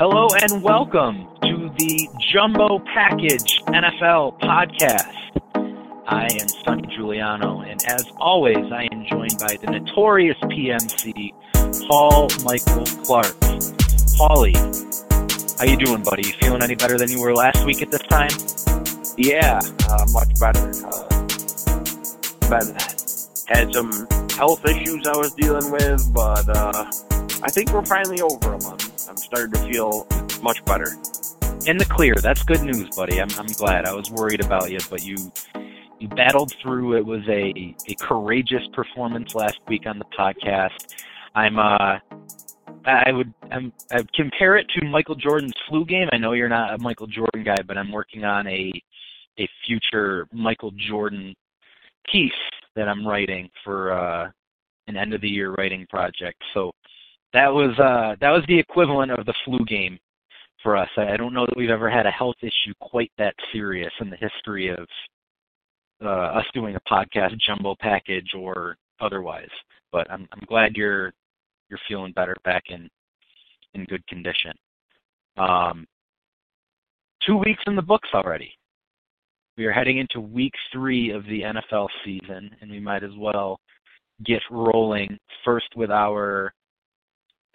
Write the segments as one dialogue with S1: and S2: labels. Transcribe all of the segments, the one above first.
S1: Hello and welcome to the Jumbo Package NFL podcast. I am Sonny Giuliano, and as always, I am joined by the notorious PMC, Paul Michael Clark. Paulie, how you doing, buddy? You feeling any better than you were last week at this time?
S2: Yeah, uh, much better. Uh, been had some health issues I was dealing with, but uh, I think we're finally over them. I'm, starting to feel much better.
S1: In the clear. That's good news, buddy. I'm I'm glad. I was worried about you, but you you battled through. It was a a courageous performance last week on the podcast. I'm uh I would I'm, I would compare it to Michael Jordan's flu game. I know you're not a Michael Jordan guy, but I'm working on a a future Michael Jordan piece that I'm writing for uh, an end of the year writing project. So that was uh, that was the equivalent of the flu game for us. I don't know that we've ever had a health issue quite that serious in the history of uh, us doing a podcast jumbo package or otherwise. But I'm I'm glad you're you're feeling better back in in good condition. Um, two weeks in the books already. We are heading into week three of the NFL season, and we might as well get rolling first with our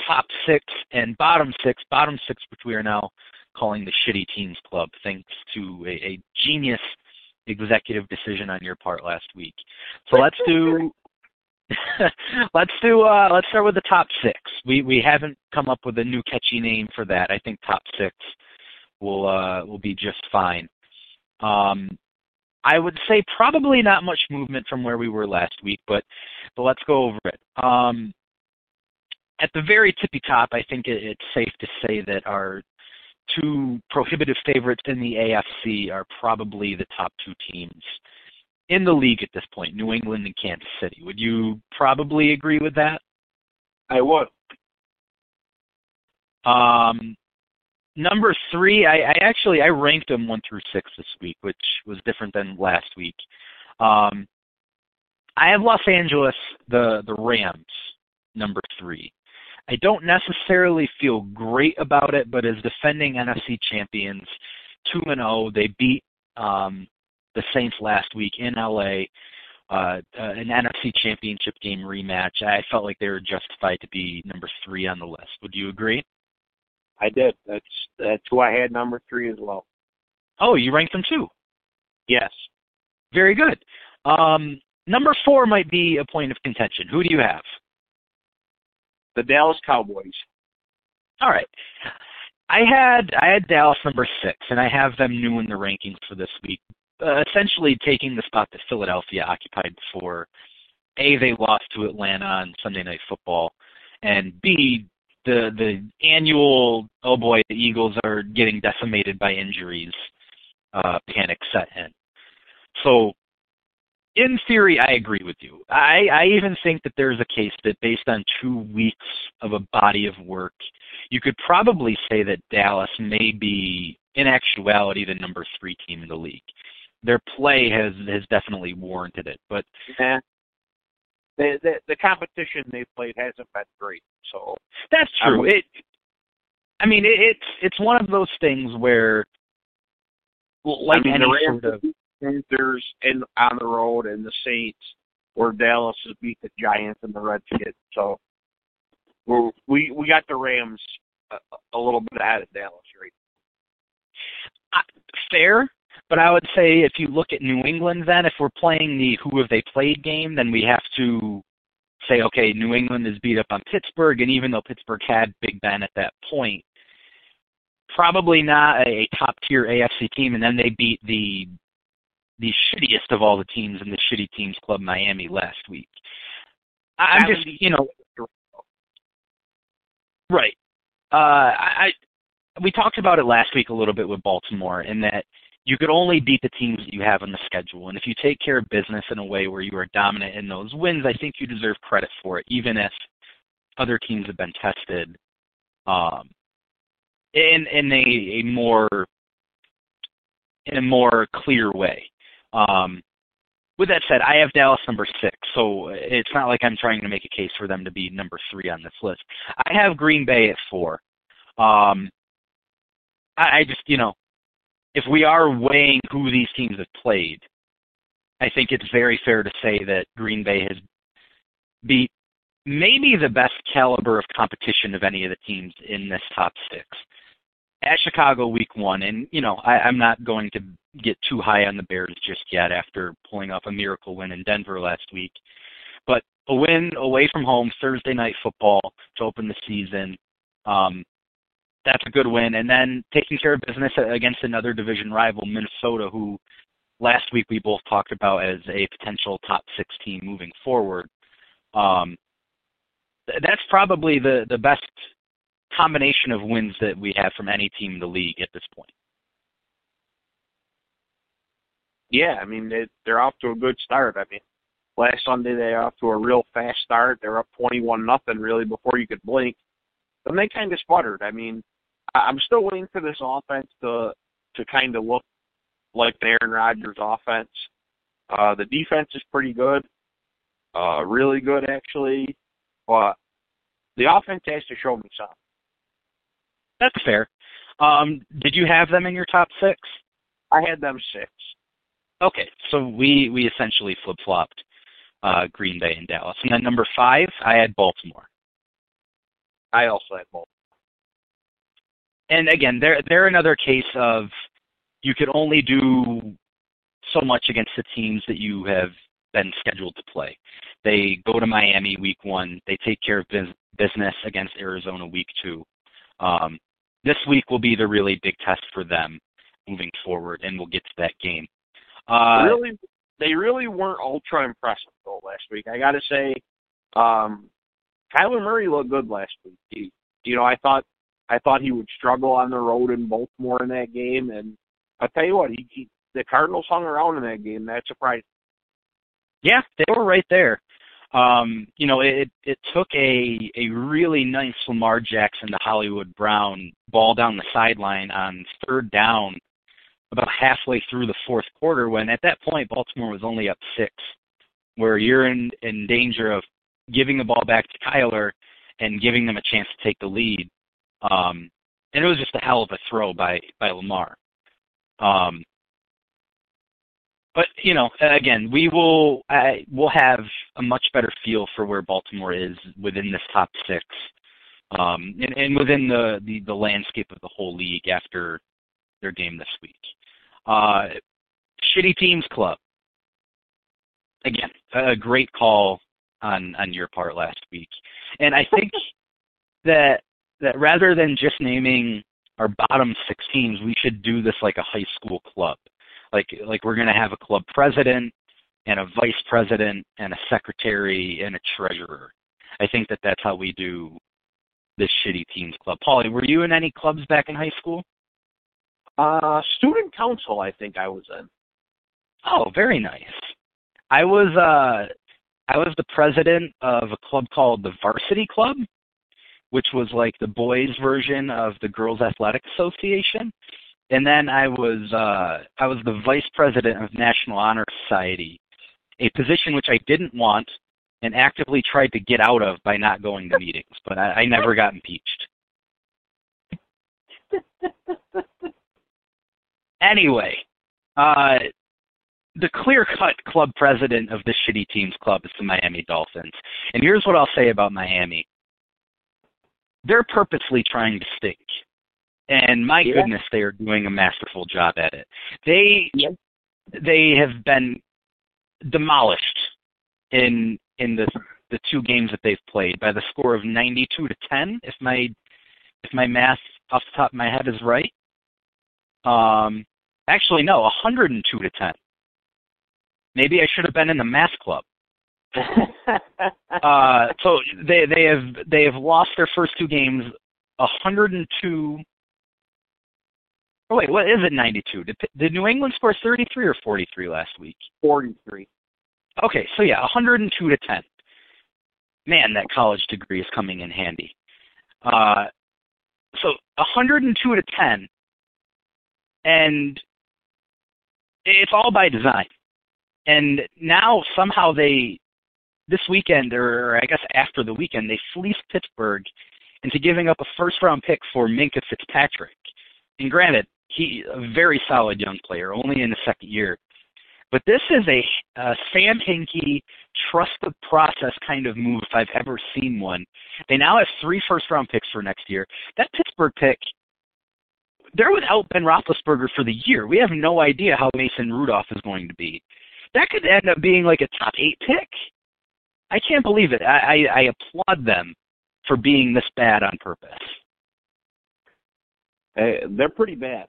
S1: top six and bottom six. Bottom six, which we are now calling the Shitty Teams Club, thanks to a, a genius executive decision on your part last week. So let's do let's do uh let's start with the top six. We we haven't come up with a new catchy name for that. I think top six will uh will be just fine. Um I would say probably not much movement from where we were last week, but but let's go over it. Um at the very tippy top, I think it, it's safe to say that our two prohibitive favorites in the AFC are probably the top two teams in the league at this point, New England and Kansas City. Would you probably agree with that?
S2: I would.
S1: Um, number three, I, I actually I ranked them one through six this week, which was different than last week. Um, I have Los Angeles, the the Rams, number three. I don't necessarily feel great about it, but as defending NFC champions, two and zero, they beat um, the Saints last week in LA, uh, uh, an NFC Championship game rematch. I felt like they were justified to be number three on the list. Would you agree?
S2: I did. That's that's who I had number three as well.
S1: Oh, you ranked them too.
S2: Yes.
S1: Very good. Um, number four might be a point of contention. Who do you have?
S2: The Dallas Cowboys.
S1: All right. I had I had Dallas number six, and I have them new in the rankings for this week. Uh, essentially, taking the spot that Philadelphia occupied before. A, they lost to Atlanta on Sunday Night Football, and B, the the annual oh boy, the Eagles are getting decimated by injuries. Uh, panic set in. So in theory, I agree with you. I, I even think that there's a case that based on two weeks of a body of work, you could probably say that Dallas may be, in actuality, the number three team in the league. Their play has has definitely warranted it, but
S2: yeah. the, the the competition they've played hasn't been great. So
S1: that's true. it, I mean, it, it's it's one of those things where, like
S2: I mean,
S1: any sort of
S2: Panthers and on the road and the Saints, where Dallas has beat the Giants and the Redskins. So we're, we we got the Rams a, a little bit ahead of Dallas, right?
S1: Uh, fair, but I would say if you look at New England, then if we're playing the who have they played game, then we have to say, okay, New England is beat up on Pittsburgh, and even though Pittsburgh had Big Ben at that point, probably not a top tier AFC team, and then they beat the the shittiest of all the teams in the shitty teams club Miami last week. I'm just you know right. Uh, I we talked about it last week a little bit with Baltimore in that you could only beat the teams that you have on the schedule, and if you take care of business in a way where you are dominant in those wins, I think you deserve credit for it, even if other teams have been tested um, in in a, a more in a more clear way. Um, with that said, I have Dallas number six, so it's not like I'm trying to make a case for them to be number three on this list. I have Green Bay at four. Um, I, I just, you know, if we are weighing who these teams have played, I think it's very fair to say that Green Bay has beat maybe the best caliber of competition of any of the teams in this top six. At Chicago week one, and you know, I, I'm not going to get too high on the Bears just yet after pulling off a miracle win in Denver last week. But a win away from home, Thursday night football to open the season. Um, that's a good win. And then taking care of business against another division rival, Minnesota, who last week we both talked about as a potential top six team moving forward. Um, that's probably the the best combination of wins that we have from any team in the league at this point.
S2: Yeah, I mean they, they're off to a good start. I mean, last Sunday they off to a real fast start. They're up twenty-one nothing really before you could blink. Then they kind of sputtered. I mean, I'm still waiting for this offense to to kind of look like the Aaron Rodgers offense. Uh, the defense is pretty good, uh, really good actually, but the offense has to show me something.
S1: That's fair. Um, did you have them in your top six?
S2: I had them six.
S1: Okay, so we we essentially flip flopped uh, Green Bay and Dallas, and then number five, I had Baltimore.
S2: I also had Baltimore.
S1: And again, they're they're another case of you could only do so much against the teams that you have been scheduled to play. They go to Miami week one. They take care of business against Arizona week two. Um, this week will be the really big test for them moving forward, and we'll get to that game. Uh,
S2: really, they really weren't ultra impressive though last week. I got to say, um, Kyler Murray looked good last week. He, you know, I thought I thought he would struggle on the road in Baltimore in that game, and I tell you what, he, he the Cardinals hung around in that game. That surprised.
S1: Yeah, they were right there. Um, you know, it it took a a really nice Lamar Jackson to Hollywood Brown ball down the sideline on third down about halfway through the fourth quarter when at that point Baltimore was only up six, where you're in in danger of giving the ball back to Kyler and giving them a chance to take the lead. Um, and it was just a hell of a throw by by Lamar. Um, but you know, again, we will uh, we'll have a much better feel for where Baltimore is within this top six, um, and, and within the, the the landscape of the whole league after their game this week. Uh, shitty teams club. Again, a great call on on your part last week, and I think that that rather than just naming our bottom six teams, we should do this like a high school club. Like like we're gonna have a club president and a vice president and a secretary and a treasurer. I think that that's how we do this shitty teams club. Paulie, were you in any clubs back in high school?
S2: Uh, student council, I think I was in.
S1: Oh, very nice. I was uh I was the president of a club called the Varsity Club, which was like the boys version of the Girls Athletic Association. And then I was uh, I was the vice president of National Honor Society, a position which I didn't want and actively tried to get out of by not going to meetings, but I, I never got impeached. anyway, uh, the clear-cut club president of the shitty team's club is the Miami Dolphins, and here's what I'll say about Miami they're purposely trying to stink. And my yeah. goodness, they are doing a masterful job at it. They yeah. they have been demolished in in the the two games that they've played by the score of 92 to 10 if my if my math off the top of my head is right. Um actually no, 102 to 10. Maybe I should have been in the math club. uh, so they they have they have lost their first two games, 102. Oh wait, what is it? 92? Did, did New England score 33 or 43 last week?
S2: 43.
S1: Okay, so yeah, 102 to 10. Man, that college degree is coming in handy. Uh, so 102 to 10, and it's all by design. And now somehow they this weekend, or I guess after the weekend, they fleeced Pittsburgh into giving up a first round pick for Minkah Fitzpatrick. and granted, he a very solid young player, only in the second year. But this is a, a Sam Hinkie trust the process kind of move if I've ever seen one. They now have three first round picks for next year. That Pittsburgh pick, they're without Ben Roethlisberger for the year. We have no idea how Mason Rudolph is going to be. That could end up being like a top eight pick. I can't believe it. I, I, I applaud them for being this bad on purpose.
S2: Hey, they're pretty bad.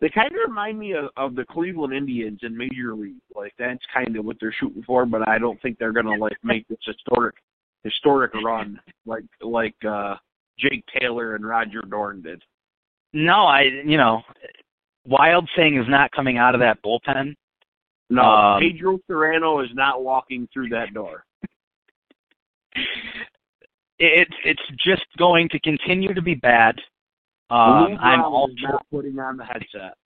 S2: They kind of remind me of, of the Cleveland Indians in Major League. Like that's kind of what they're shooting for, but I don't think they're gonna like make this historic historic run like like uh Jake Taylor and Roger Dorn did.
S1: No, I you know, Wild thing is not coming out of that bullpen.
S2: No,
S1: Um,
S2: Pedro Cerrano is not walking through that door.
S1: It's it's just going to continue to be bad. Um, I'm
S2: is not putting on the headset.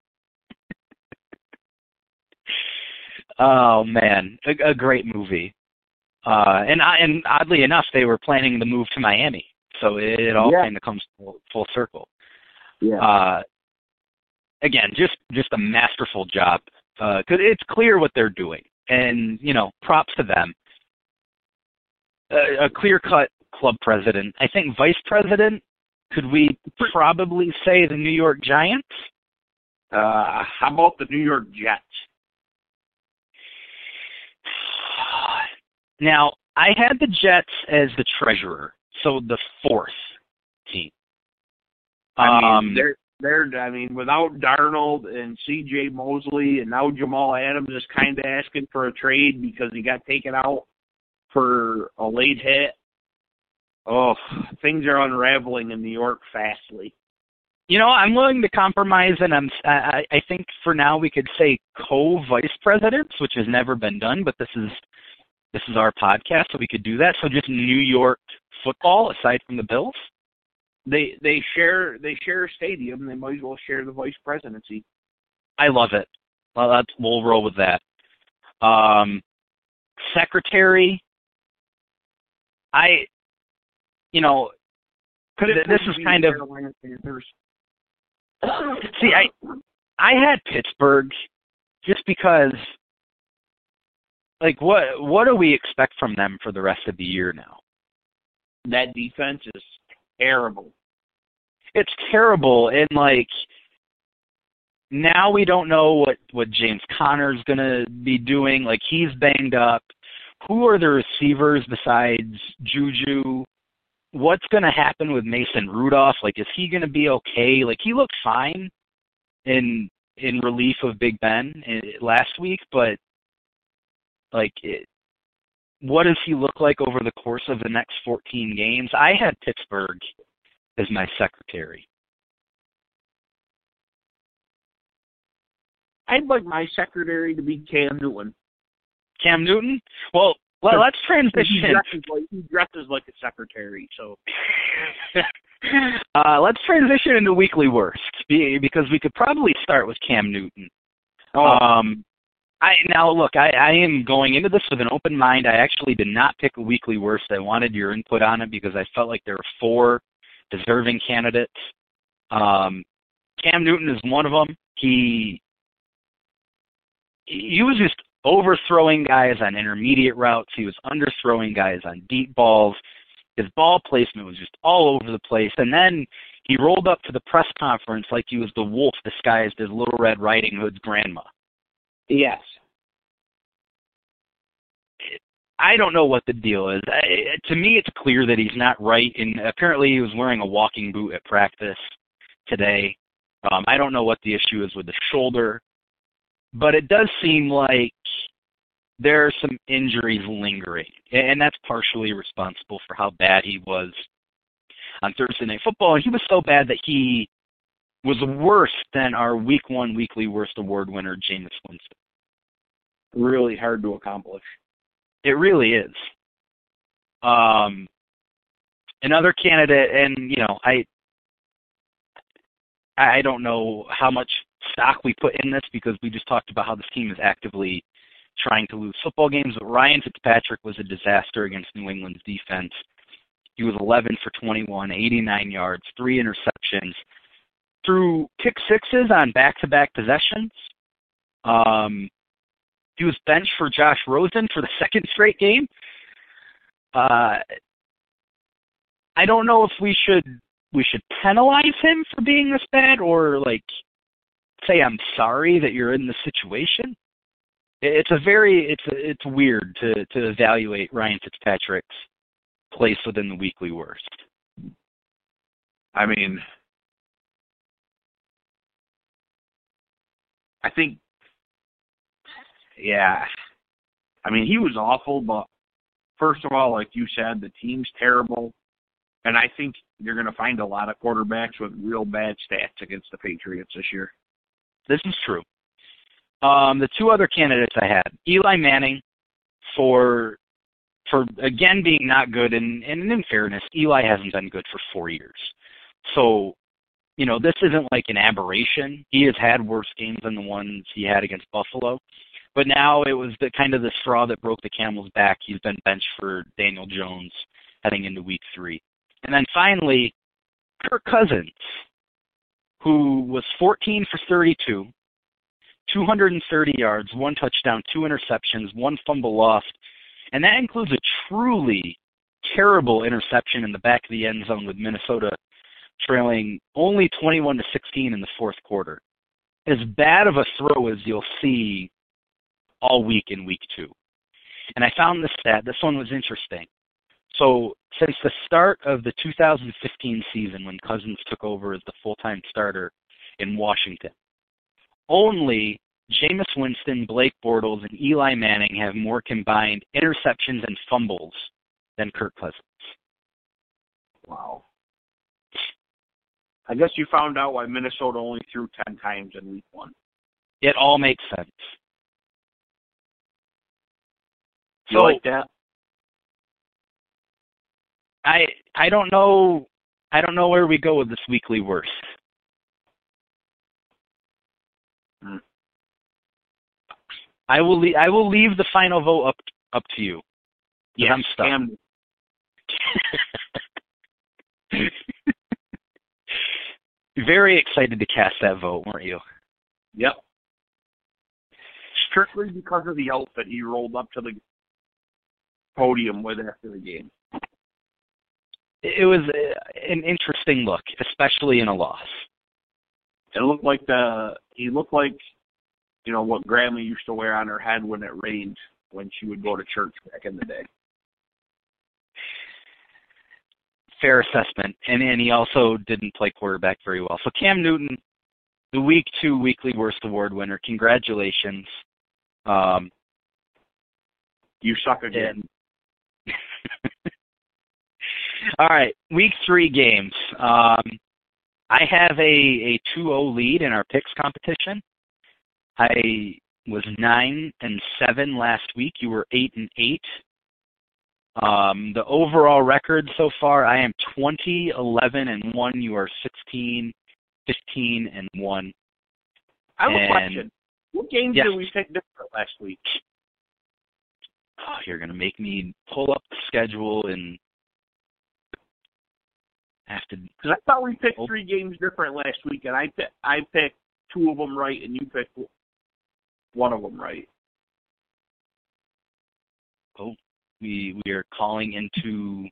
S1: Oh man, a, a great movie. Uh, and I, and oddly enough, they were planning the move to Miami, so it, it all
S2: Yeah.
S1: kind of comes full, full circle.
S2: Yeah.
S1: Uh, again, just just a masterful job because it's clear what they're doing, and you know, props to them. A, a clear cut club president. I think vice president. Could we probably say the New York Giants?
S2: Uh, how about the New York Jets?
S1: Now, I had the Jets as the treasurer, so the fourth team.
S2: I mean,
S1: Um,
S2: they're they're. I mean, without Darnold and C.J. Mosley, and now Jamal Adams is kind of asking for a trade because he got taken out for a late hit. Oh, things are unraveling in New York fastly.
S1: you know, I'm willing to compromise, and I'm. I, I think for now we could say co-vice presidents, which has never been done, but this is this is our podcast, so we could do that. So just New York football, aside from the Bills.
S2: They they share they share a stadium. They might as well share the vice presidency.
S1: I love it. Well, that's, we'll roll with that. Um, secretary. I, you know,
S2: Could it
S1: this is kind of- See, I I had Pittsburgh just because like what what do we expect from them for the rest of the year now?
S2: that defense is terrible.
S1: It's terrible and like now we don't know what what James Conner's going to be doing. Like he's banged up. Who are the receivers besides Juju? What's going to happen with Mason Rudolph? Like is he going to be okay? Like he looked fine in in relief of Big Ben eh, last week, but like it, what does he look like over the course of the next 14 games? I had Pittsburgh as my secretary.
S2: I'd like my secretary to be Cam Newton.
S1: Cam Newton? Well, well let's
S2: He
S1: transition.
S2: dresses like he dresses like a secretary. So
S1: uh, let's transition into weekly worst because we could probably start with Cam Newton.
S2: oh,
S1: Um, I now look. I, I am going into this with an open mind. I actually did not pick a weekly worst. I wanted your input on it because I felt like there were four deserving candidates. Um, Cam Newton is one of them. He he was just overthrowing guys on intermediate routes. He was underthrowing guys on deep balls. His ball placement was just all over the place. And then he rolled up to the press conference like he was the wolf disguised as Little Red Riding Hood's grandma.
S2: yes.
S1: I don't know what the deal is. I, to me, it's clear that he's not right. And apparently, he was wearing a walking boot at practice today. Um, I don't know what the issue is with the shoulder, but it does seem like there are some injuries lingering, and that's partially responsible for how bad he was on Thursday Night Football. And he was so bad that he was worse than our Week One Weekly Worst Award winner, Jameis Winston.
S2: Really hard to accomplish.
S1: It really is. Um, another candidate, and you know, I I don't know how much stock we put in this because we just talked about how this team is actively trying to lose football games. But Ryan Fitzpatrick was a disaster against New England's defense. He was 11 for 21, 89 yards, three interceptions, threw pick sixes on back-to-back possessions. Um, he was benched for Josh Rosen for the second straight game. Uh, I don't know if we should we should penalize him for being this bad or like say I'm sorry that you're in the situation. It's a very it's a, it's weird to to evaluate Ryan Fitzpatrick's place within the weekly worst.
S2: I mean, I think, yeah. I mean, he was awful, but first of all, like you said, the team's terrible. And I think you're going to find a lot of quarterbacks with real bad stats against the Patriots this year.
S1: This is true. Um, the two other candidates I had, Eli Manning, for for again being not good, and, and in fairness, Eli hasn't been good for four years. So, you know, this isn't like an aberration. He has had worse games than the ones he had against Buffalo. But now it was the kind of the straw that broke the camel's back. He's been benched for Daniel Jones heading into week three. And then finally, Kirk Cousins, who was 14 for 32, 230 yards, one touchdown, two interceptions, one fumble lost, and that includes a truly terrible interception in the back of the end zone with Minnesota trailing only 21 to 16 in the fourth quarter. As bad of a throw as you'll see all week in week two. And I found this stat. This one was interesting. So since the start of the 2015 season, when Cousins took over as the full-time starter in Washington, only Jameis Winston, Blake Bortles, and Eli Manning have more combined interceptions and fumbles than Kirk Cousins.
S2: Wow. I guess you found out why Minnesota only threw 10 times in week one.
S1: It all makes sense.
S2: You so, like that?
S1: I I don't know I don't know where we go with this weekly worst.
S2: Hmm.
S1: I will leave, I will leave the final vote up up to you.
S2: Yeah,
S1: I'm stuck. Very excited to cast that vote, weren't you?
S2: Yep. Strictly because of the outfit he rolled up to the podium with after the game
S1: it was an interesting look, especially in a loss.
S2: It looked like the he looked like you know what Grandma used to wear on her head when it rained when she would go to church back in the day.
S1: Fair assessment, and and he also didn't play quarterback very well. So Cam Newton, the week two weekly worst award winner. Congratulations. Um,
S2: you suck again.
S1: All right, week three games. Um, I have a a 2-0 lead in our picks competition. I was nine and seven last week. You were eight and eight. Um, the overall record so far, I am 20, 11, and one. You are 16, 15, and one.
S2: I have and, a question. What games yes. did we pick different last week?
S1: Oh, you're gonna make me pull up the schedule and have to.
S2: Because I thought we picked three games different last week, and I I picked two of them right, and you picked one of them right.
S1: Oh, we we are calling into.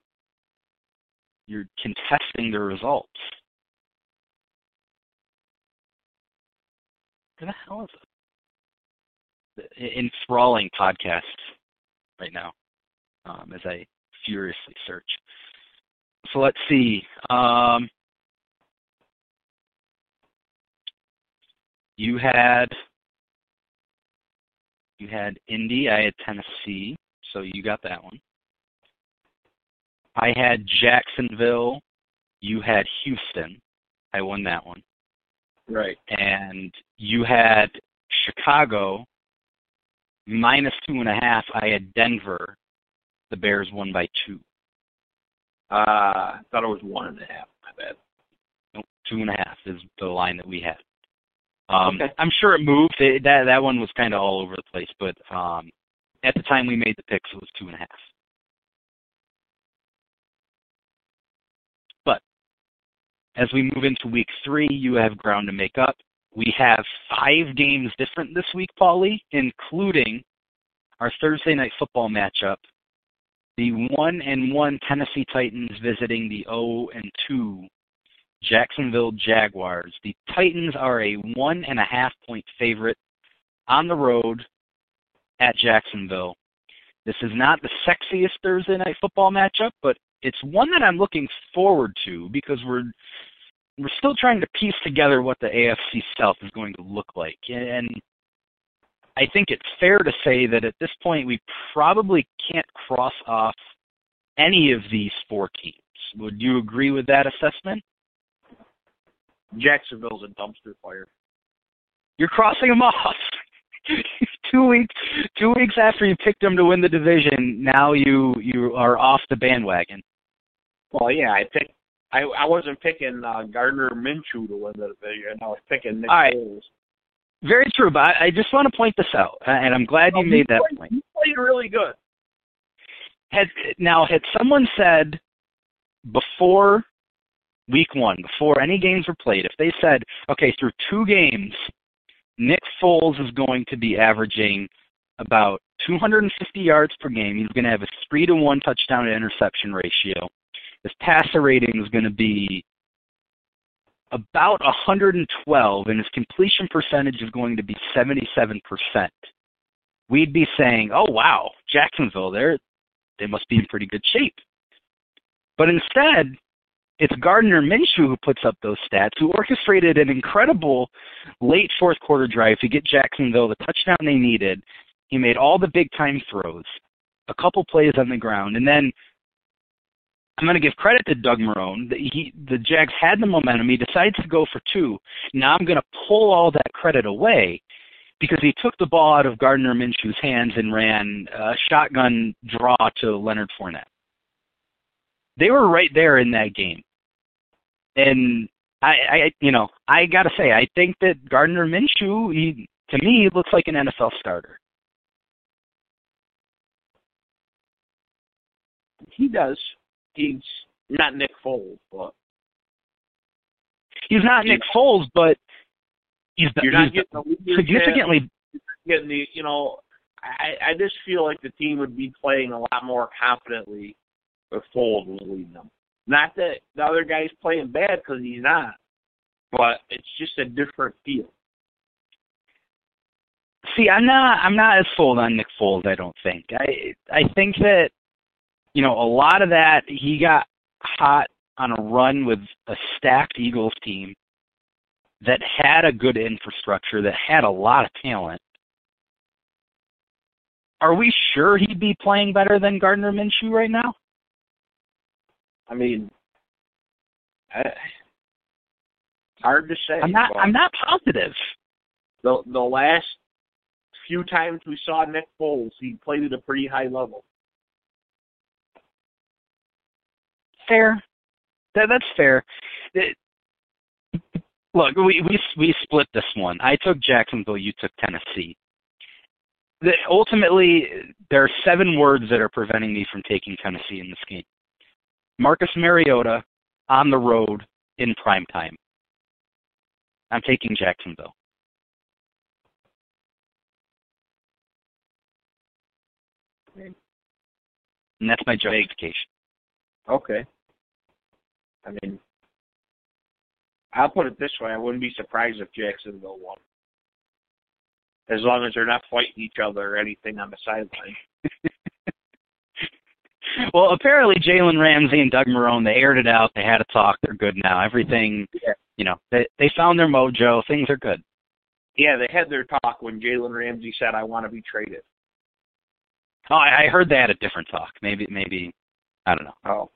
S1: You're contesting the results. What the hell is it? Enthralling podcast right now um, as I furiously search so let's see. Um, you had you had Indy. I had Tennessee, so you got that one. I had Jacksonville. You had Houston. I won that one.
S2: Right.
S1: And you had Chicago minus two and a half. I had Denver. The Bears won by two.
S2: Uh, I thought it was one and a half. My bad.
S1: Two and a half is the line that we had. Um,
S2: okay.
S1: I'm sure it moved. It, that that one was kind of all over the place, but um, at the time we made the picks, it was two and a half. But as we move into week three, you have ground to make up. We have five games different this week, Paulie, including our Thursday night football matchup. The one and one Tennessee Titans visiting the 0 and two Jacksonville Jaguars. The Titans are a one and a half point favorite on the road at Jacksonville. This is not the sexiest Thursday night football matchup, but it's one that I'm looking forward to because we're we're still trying to piece together what the AFC South is going to look like. And I think it's fair to say that at this point we probably can't cross off any of these four teams. Would you agree with that assessment?
S2: Jacksonville's a dumpster fire.
S1: You're crossing them off. two weeks two weeks after you picked them to win the division, now you you are off the bandwagon.
S2: Well, yeah, I picked. I I wasn't picking uh, Gardner Minshew to win the division. I was picking Nick
S1: All right.
S2: Foles.
S1: Very true, but I, just want to point this out, uh, and I'm glad you
S2: Oh,
S1: made that
S2: played,
S1: point.
S2: Played really good.
S1: Had now had someone said before week one, before any games were played, if they said, okay, through two games, Nick Foles is going to be averaging about 250 yards per game. He's going to have a three to one touchdown to interception ratio. His passer rating is going to be about 112, and his completion percentage is going to be 77%. We'd be saying, "Oh wow, Jacksonville, they're they must be in pretty good shape." But instead, it's Gardner Minshew who puts up those stats, who orchestrated an incredible late fourth quarter drive to get Jacksonville the touchdown they needed. He made all the big time throws, a couple plays on the ground, and then I'm going to give credit to Doug Marrone. that He, the Jags had the momentum. He decides to go for two. Now I'm going to pull all that credit away because he took the ball out of Gardner Minshew's hands and ran a shotgun draw to Leonard Fournette. They were right there in that game, and I, I you know, I got to say, I think that Gardner Minshew, he, to me, looks like an NFL starter.
S2: He does. He's not Nick Foles, but
S1: He's not Nick Foles, but he's,
S2: you're not
S1: he's
S2: getting the
S1: significantly
S2: getting the you know. I I just feel like the team would be playing a lot more confidently if Foles was leading them. Not that the other guy's playing bad because he's not, but it's just a different feel.
S1: See, I'm not I'm not as sold on Nick Foles, I don't think. I I think that you know, a lot of that he got hot on a run with a stacked Eagles team that had a good infrastructure, that had a lot of talent. Are we sure he'd be playing better than Gardner Minshew right now?
S2: I mean, I, hard to say.
S1: I'm not I'm not positive.
S2: the the last few times we saw Nick Foles, he played at a pretty high level.
S1: Fair. That that's fair. It- look, we we we split this one. I took Jacksonville. You took Tennessee. The, ultimately, there are seven words that are preventing me from taking Tennessee in this game. Marcus Mariota on the road in prime time. I'm taking Jacksonville. And that's my justification.
S2: Okay. I mean, I'll put it this way: I wouldn't be surprised if Jacksonville won, as long as they're not fighting each other or anything on the sideline.
S1: well, apparently Jalen Ramsey and Doug Marrone they aired it out. They had a talk. They're good now. Everything,
S2: Yeah.
S1: you know, they they found their mojo. Things are good.
S2: Yeah, they had their talk when Jalen Ramsey said, "I want to be traded."
S1: Oh, I, I heard they had a different talk. Maybe maybe I don't know.
S2: Oh,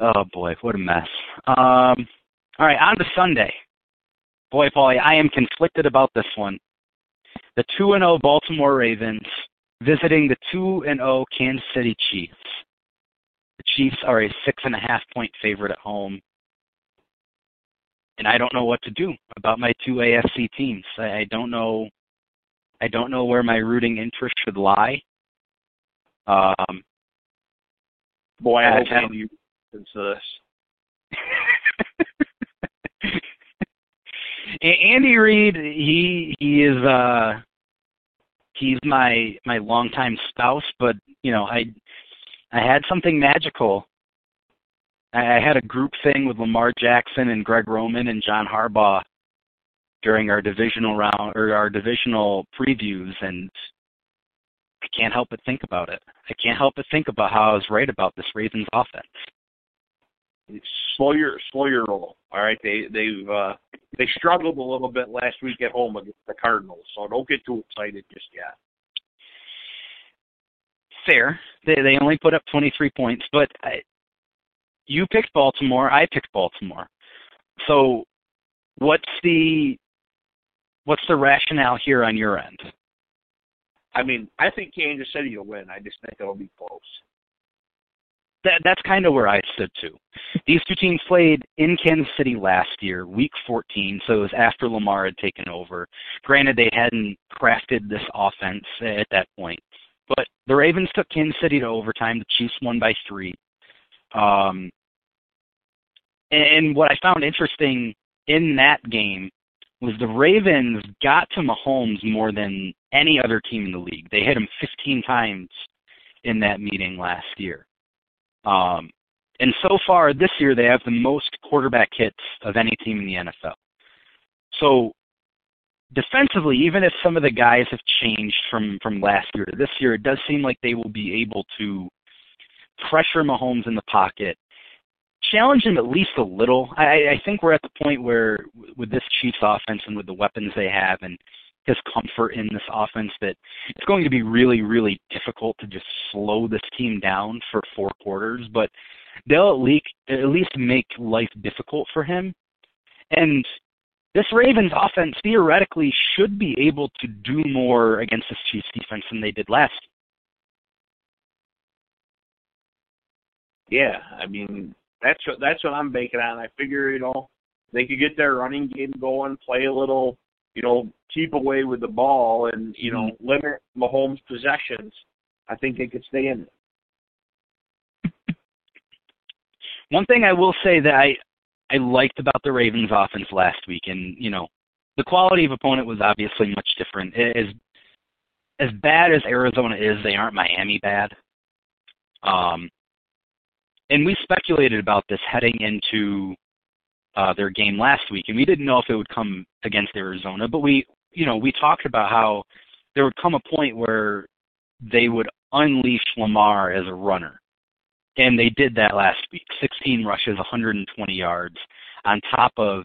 S1: Oh boy, what a mess. Um, all right, on to Sunday. Boy, Paulie, I am conflicted about this one. The two and zero Baltimore Ravens visiting the two and zero Kansas City Chiefs. The Chiefs are a six and a half point favorite at home, and I don't know what to do about my two AFC teams. I, I don't know. I don't know where my rooting interest should lie. Um,
S2: boy, I
S1: Yeah,
S2: hope
S1: Ken.
S2: Listens this.
S1: Andy Reid, he he is uh he's my my longtime spouse, but you know, I I had something magical. I had a group thing with Lamar Jackson and Greg Roman and John Harbaugh during our divisional round or our divisional previews and I can't help but think about it. I can't help but think about how I was right about this Ravens offense.
S2: Slow your slow your roll. All right, they they've uh, they struggled a little bit last week at home against the Cardinals, so don't get too excited just yet.
S1: Fair. They they only put up 23 points, but I, you picked Baltimore. I picked Baltimore. So, what's the what's the rationale here on your end?
S2: I mean, I think Kansas City will win. I just think it'll be close.
S1: That that's kind of where I stood too. These two teams played in Kansas City last year, Week 14, so it was after Lamar had taken over. Granted, they hadn't crafted this offense at that point, but the Ravens took Kansas City to overtime. The Chiefs won by three. Um, and what I found interesting in that game was the Ravens got to Mahomes more than any other team in the league. They hit him 15 times in that meeting last year. Um, and so far this year, they have the most quarterback hits of any team in the NFL. So defensively, even if some of the guys have changed from from last year to this year, it does seem like they will be able to pressure Mahomes in the pocket, challenge him at least a little. I, I think we're at the point where with this Chiefs offense and with the weapons they have and his comfort in this offense that it's going to be really, really difficult to just slow this team down for four quarters, but they'll at least at least make life difficult for him. And this Ravens offense theoretically should be able to do more against this Chiefs defense than they did last.
S2: Yeah, I mean that's what that's what I'm banking on. I figure you know they could get their running game going, play a little, you know, keep away with the ball, and you know mm-hmm. limit Mahomes' possessions. I think they could stay in it.
S1: One thing I will say that I I liked about the Ravens offense last week, and you know, the quality of opponent was obviously much different. As as bad as Arizona is, they aren't Miami bad. Um, and we speculated about this heading into uh, their game last week, and we didn't know if it would come against Arizona, but we, you know, we talked about how there would come a point where they would unleash Lamar as a runner, and they did that last week. 16 rushes, 120 yards, on top of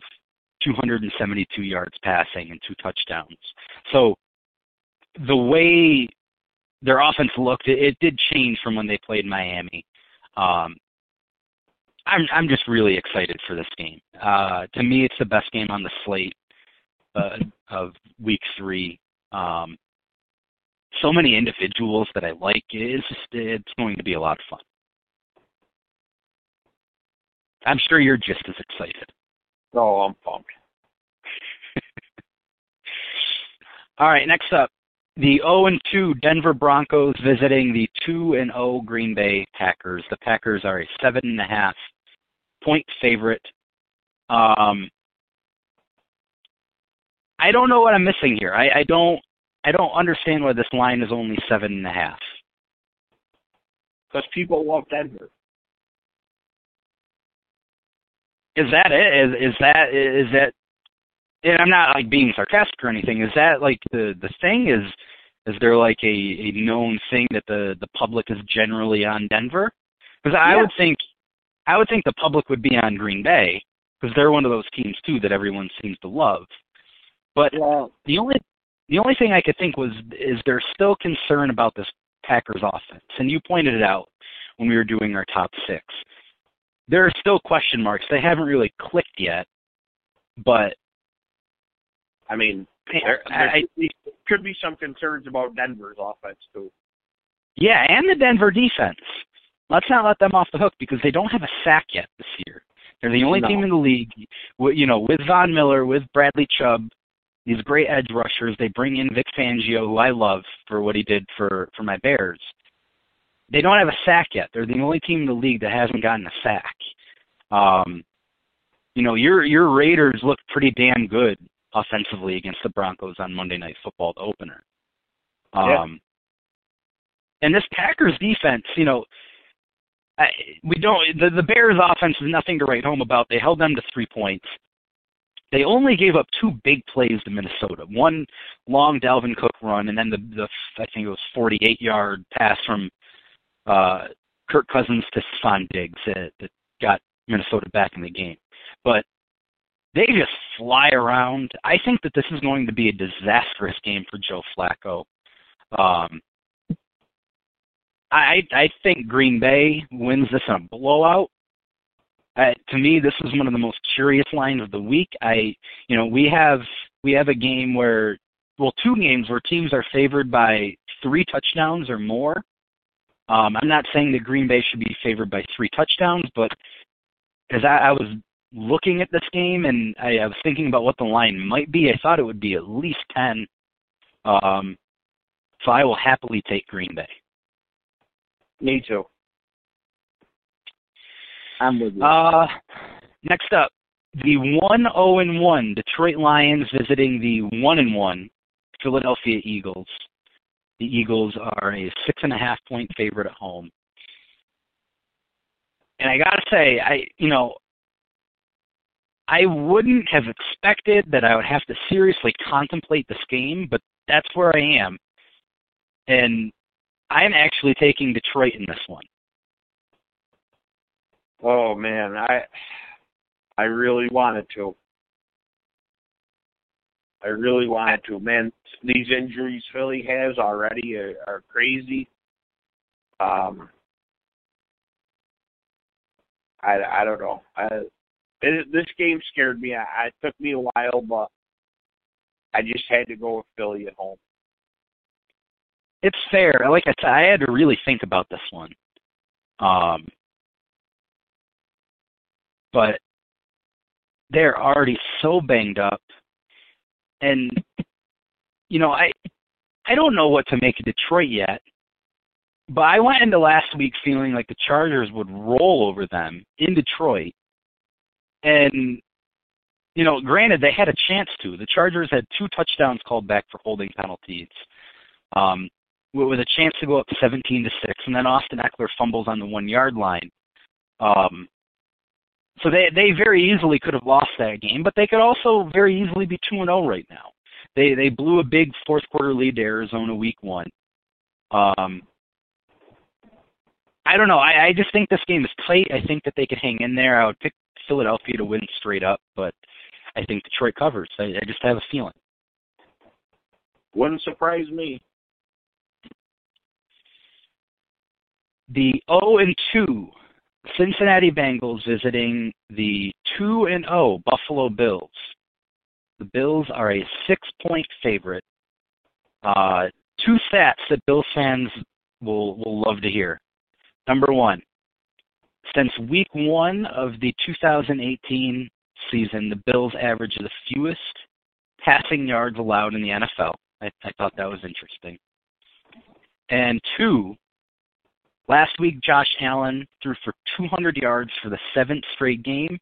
S1: 272 yards passing and two touchdowns. So the way their offense looked, it, it did change from when they played Miami. Um, I'm I'm just really excited for this game. Uh, to me, it's the best game on the slate uh, of Week Three. Um, so many individuals that I like. It's just it's going to be a lot of fun. I'm sure you're just as excited.
S2: Oh, I'm pumped.
S1: All right, next up, the 0 and 2 Denver Broncos visiting the 2 and 0 Green Bay Packers. The Packers are a seven and a half point favorite. Um, I don't know what I'm missing here. I, I don't I don't understand why this line is only seven and a half.
S2: Because people love Denver.
S1: Is that it? Is is that is that? And I'm not like being sarcastic or anything. Is that like the the thing? Is is there like a, a known thing that the the public is generally on Denver? Because I yeah. would think I would think the public would be on Green Bay because they're one of those teams too that everyone seems to love. But yeah. the only the only thing I could think was is there's still concern about this Packers offense, and you pointed it out when we were doing our top six. There are still question marks. They haven't really clicked yet, but
S2: I mean, there, there I, could, be, could be some concerns about Denver's offense too.
S1: Yeah, and the Denver defense. Let's not let them off the hook because they don't have a sack yet this year. They're the only no. team in the league, you know, with Von Miller, with Bradley Chubb, these great edge rushers. They bring in Vic Fangio, who I love for what he did for for my Bears. They don't have a sack yet. They're the only team in the league that hasn't gotten a sack. Um, you know, your your Raiders looked pretty damn good offensively against the Broncos on Monday Night Football, the opener. Um,
S2: Yeah.
S1: and this Packers defense, you know, We don't. The, the Bears offense is nothing to write home about. They held them to three points. They only gave up two big plays to Minnesota. One long Dalvin Cook run, and then the the I think it was 48 yard pass from uh, Kirk Cousins to Stefon Diggs that, that got Minnesota back in the game. But they just fly around. I think that this is going to be a disastrous game for Joe Flacco. Um, I I think Green Bay wins this in a blowout. Uh, to me, this is one of the most curious lines of the week. I, you know, we have we have a game where, well, two games where teams are favored by three touchdowns or more. Um, I'm not saying that Green Bay should be favored by three touchdowns, but as I, I was looking at this game and I, I was thinking about what the line might be, I thought it would be at least ten. Um, so I will happily take Green Bay.
S2: Me too. I'm with you.
S1: Uh, next up, the one zero and one Detroit Lions visiting the one and one Philadelphia Eagles. The Eagles are a six and a half point favorite at home. And I gotta say, I you know, I wouldn't have expected that I would have to seriously contemplate this game, but that's where I am. And I'm actually taking Detroit in this one.
S2: oh man, I I really wanted to. I really wanted to. Man, these injuries Philly has already are, are crazy. Um, I, I don't know. I, it, this game scared me. I, it took me a while, but I just had to go with Philly at home.
S1: It's fair. Like I said, I had to really think about this one. Um, but they're already so banged up, and you know, I I don't know what to make of Detroit yet. But I went into last week feeling like the Chargers would roll over them in Detroit, and you know, granted they had a chance to. The Chargers had two touchdowns called back for holding penalties. Um, with a chance to go up 17 to six, and then Austin Ekeler fumbles on the one yard line. Um, so they they very easily could have lost that game, but they could also very easily be two and zero right now. They they blew a big fourth quarter lead to Arizona week one. Um, I don't know. I, I just think this game is tight. I think that they could hang in there. I would pick Philadelphia to win straight up, but I think Detroit covers. I, I just have a feeling.
S2: Wouldn't surprise me.
S1: The 0 and 2 Cincinnati Bengals visiting the 2 and 0 Buffalo Bills. The Bills are a six point favorite. Uh, two stats that Bills fans will will love to hear. Number one, since week one of the 2018 season, the Bills average the fewest passing yards allowed in the NFL. I, I thought that was interesting. And two, Last week, Josh Allen threw for 200 yards for the seventh straight game.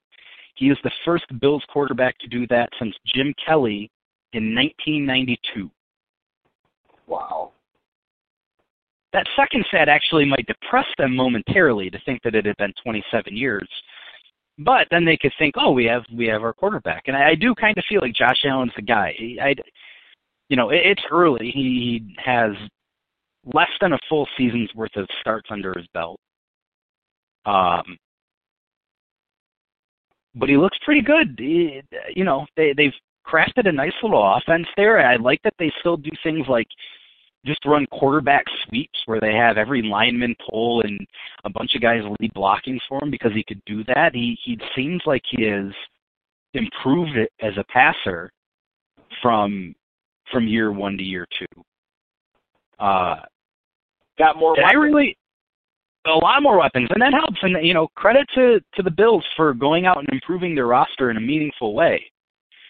S1: He is the first Bills quarterback to do that since Jim Kelly in 1992.
S2: Wow.
S1: That second stat actually might depress them momentarily to think that it had been 27 years. But then they could think, oh, we have we have our quarterback, and I, I do kind of feel like Josh Allen's the guy. I, you know, it, it's early. He has less than a full season's worth of starts under his belt. Um, but he looks pretty good. He, you know, they they've crafted a nice little offense there. I like that they still do things like just run quarterback sweeps where they have every lineman pull and a bunch of guys lead blocking for him because he could do that. He he seems like he has improved it as a passer from from year one to year two. Uh,
S2: Got more.
S1: I really a lot more weapons, and that helps. And you know, credit to to the Bills for going out and improving their roster in a meaningful way,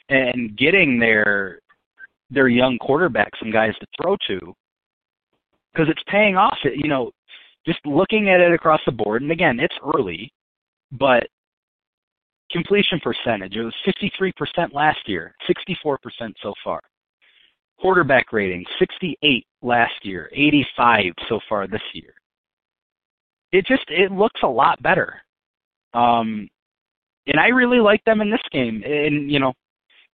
S1: and getting their their young quarterback some guys to throw to, because it's paying off. It, you know, just looking at it across the board, and again, it's early, but Completion percentage, it was 53% last year, 64% so far. Quarterback rating, 68 last year, 85 so far this year. It just it looks a lot better. Um, and I really like them in this game. And you know,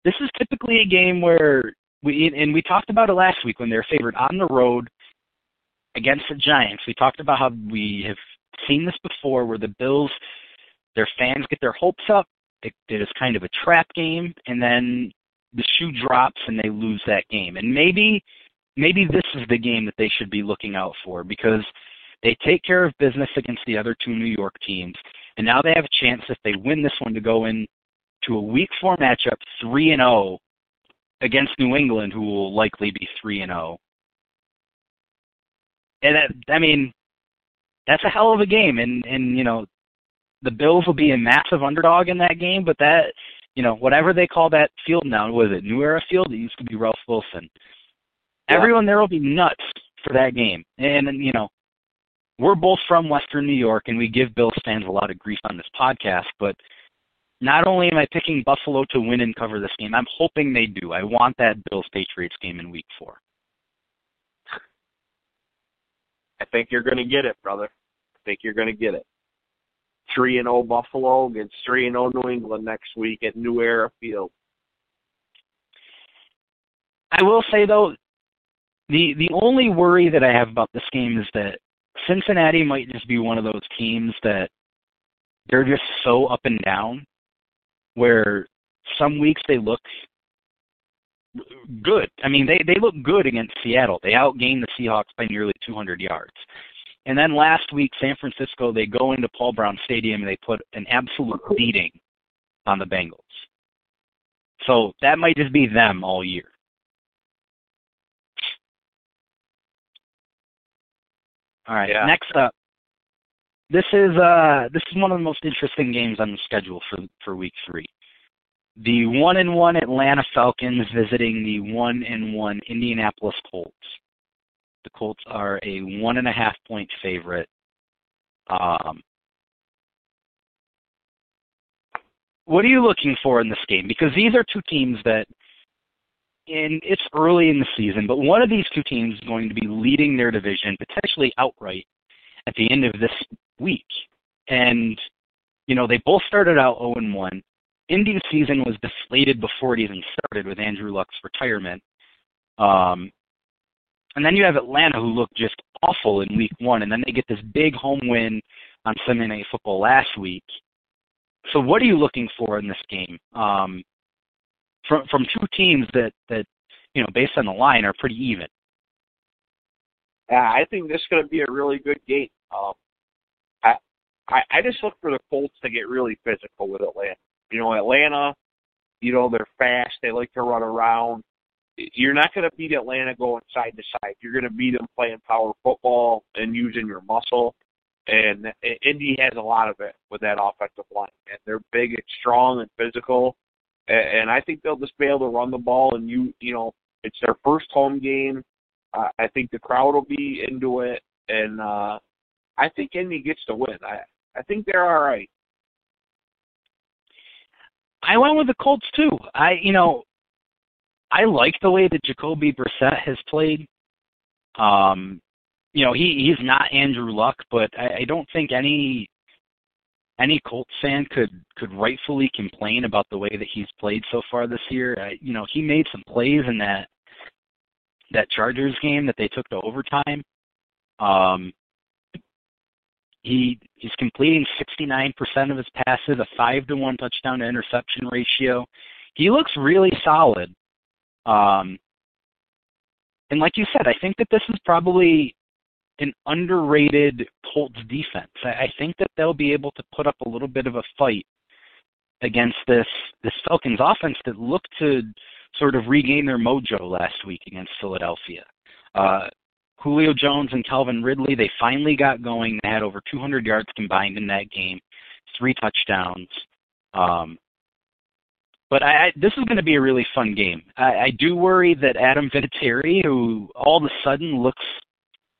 S1: this is typically a game where we and we talked about it last week when they're favored on the road against the Giants. We talked about how we have seen this before, where the Bills, their fans get their hopes up. It, it is kind of a trap game, and then the shoe drops and they lose that game. And maybe, maybe this is the game that they should be looking out for because they take care of business against the other two New York teams, and now they have a chance if they win this one to go in to a Week Four matchup three and zero oh against New England, who will likely be three and zero. Oh. And that, I mean, that's a hell of a game, and and you know, the Bills will be a massive underdog in that game, but that you know, whatever they call that field now, was it New Era Field? It used to be Ralph Wilson. Yeah. Everyone there will be nuts for that game, and you know, we're both from Western New York, and we give Bills fans a lot of grief on this podcast, but not only am I picking Buffalo to win and cover this game, I'm hoping they do. I want that Bills Patriots game in week four.
S2: I think you're going to get it, brother. I think you're going to get it. 3 and 0 Buffalo against 3 and 0 New England next week at New Era Field.
S1: I will say though, the the only worry that I have about this game is that Cincinnati might just be one of those teams that they're just so up and down where some weeks they look good. I mean, they they look good against Seattle. They outgained the Seahawks by nearly 200 yards. And then last week, San Francisco, they go into Paul Brown Stadium and they put an absolute beating on the Bengals. So that might just be them all year. All right. Yeah. Next up, this is uh this is one of the most interesting games on the schedule for for week three. The one and one Atlanta Falcons visiting the one and one Indianapolis Colts. The Colts are a one and a half point favorite. Um, what are you looking for in this game? Because these are two teams that, and it's early in the season, but one of these two teams is going to be leading their division potentially outright at the end of this week. And, you know, they both started out 0 and 1. Indy's season was deflated before it even started with Andrew Luck's retirement. Um, and then you have Atlanta, who looked just awful in week one, and then they get this big home win on Sunday Night Football last week. So, what are you looking for in this game? Um, from from two teams that that you know, based on the line, are pretty even.
S2: Yeah, I think this is going to be a really good game. Um, I, I I just look for the Colts to get really physical with Atlanta. You know, Atlanta, you know, they're fast. They like to run around. You're not going to beat Atlanta going side to side. You're going to beat them playing power football and using your muscle. And Indy has a lot of it with that offensive line. And they're big and strong and physical. And I think they'll just be able to run the ball. And you, you know, it's their first home game. Uh, I think the crowd will be into it. And uh, I think Indy gets to win. I I think they're all right.
S1: I went with the Colts too. I you know I like the way that Jacoby Brissett has played. Um, you know, he he's not Andrew Luck, but I, I don't think any any Colts fan could could rightfully complain about the way that he's played so far this year. I, you know, he made some plays in that that Chargers game that they took to overtime. Um, he he's completing 69% of his passes, a five to one touchdown to interception ratio. He looks really solid. Um, and like you said, I think that this is probably an underrated Colts defense. I, I think that they'll be able to put up a little bit of a fight against this this Falcons offense that looked to sort of regain their mojo last week against Philadelphia. Uh, Julio Jones and Calvin Ridley, they finally got going. They had over 200 yards combined in that game, three touchdowns. Um, but I, I, this is going to be a really fun game. I, I do worry that Adam Vinatieri, who all of a sudden looks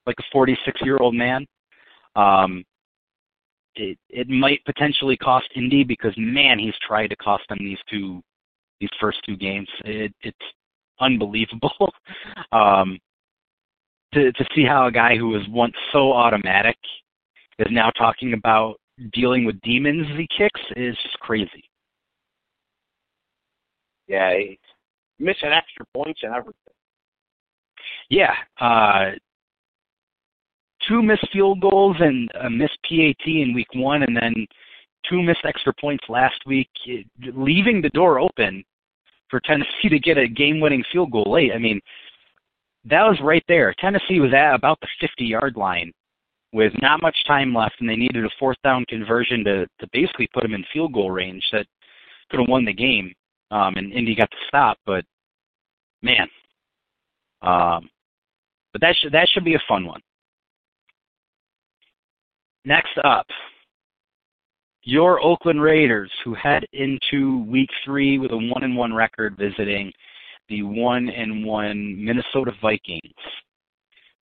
S1: like a 46 year old man, um, it it might potentially cost Indy because man, he's tried to cost them these two these first two games. It, it's unbelievable um, to to see how a guy who was once so automatic is now talking about dealing with demons he kicks is just crazy.
S2: Yeah, he's missing extra points and everything.
S1: Yeah, uh, two missed field goals and a missed PAT in week one, and then two missed extra points last week, leaving the door open for Tennessee to get a game-winning field goal late. I mean, that was right there. Tennessee was at about the 50-yard line with not much time left, and they needed a fourth down conversion to to basically put them in field goal range that could have won the game. Um, and Indy got the stop, but man, um, but that should that should be a fun one. Next up, your Oakland Raiders, who head into Week Three with a one and one record, visiting the one and one Minnesota Vikings.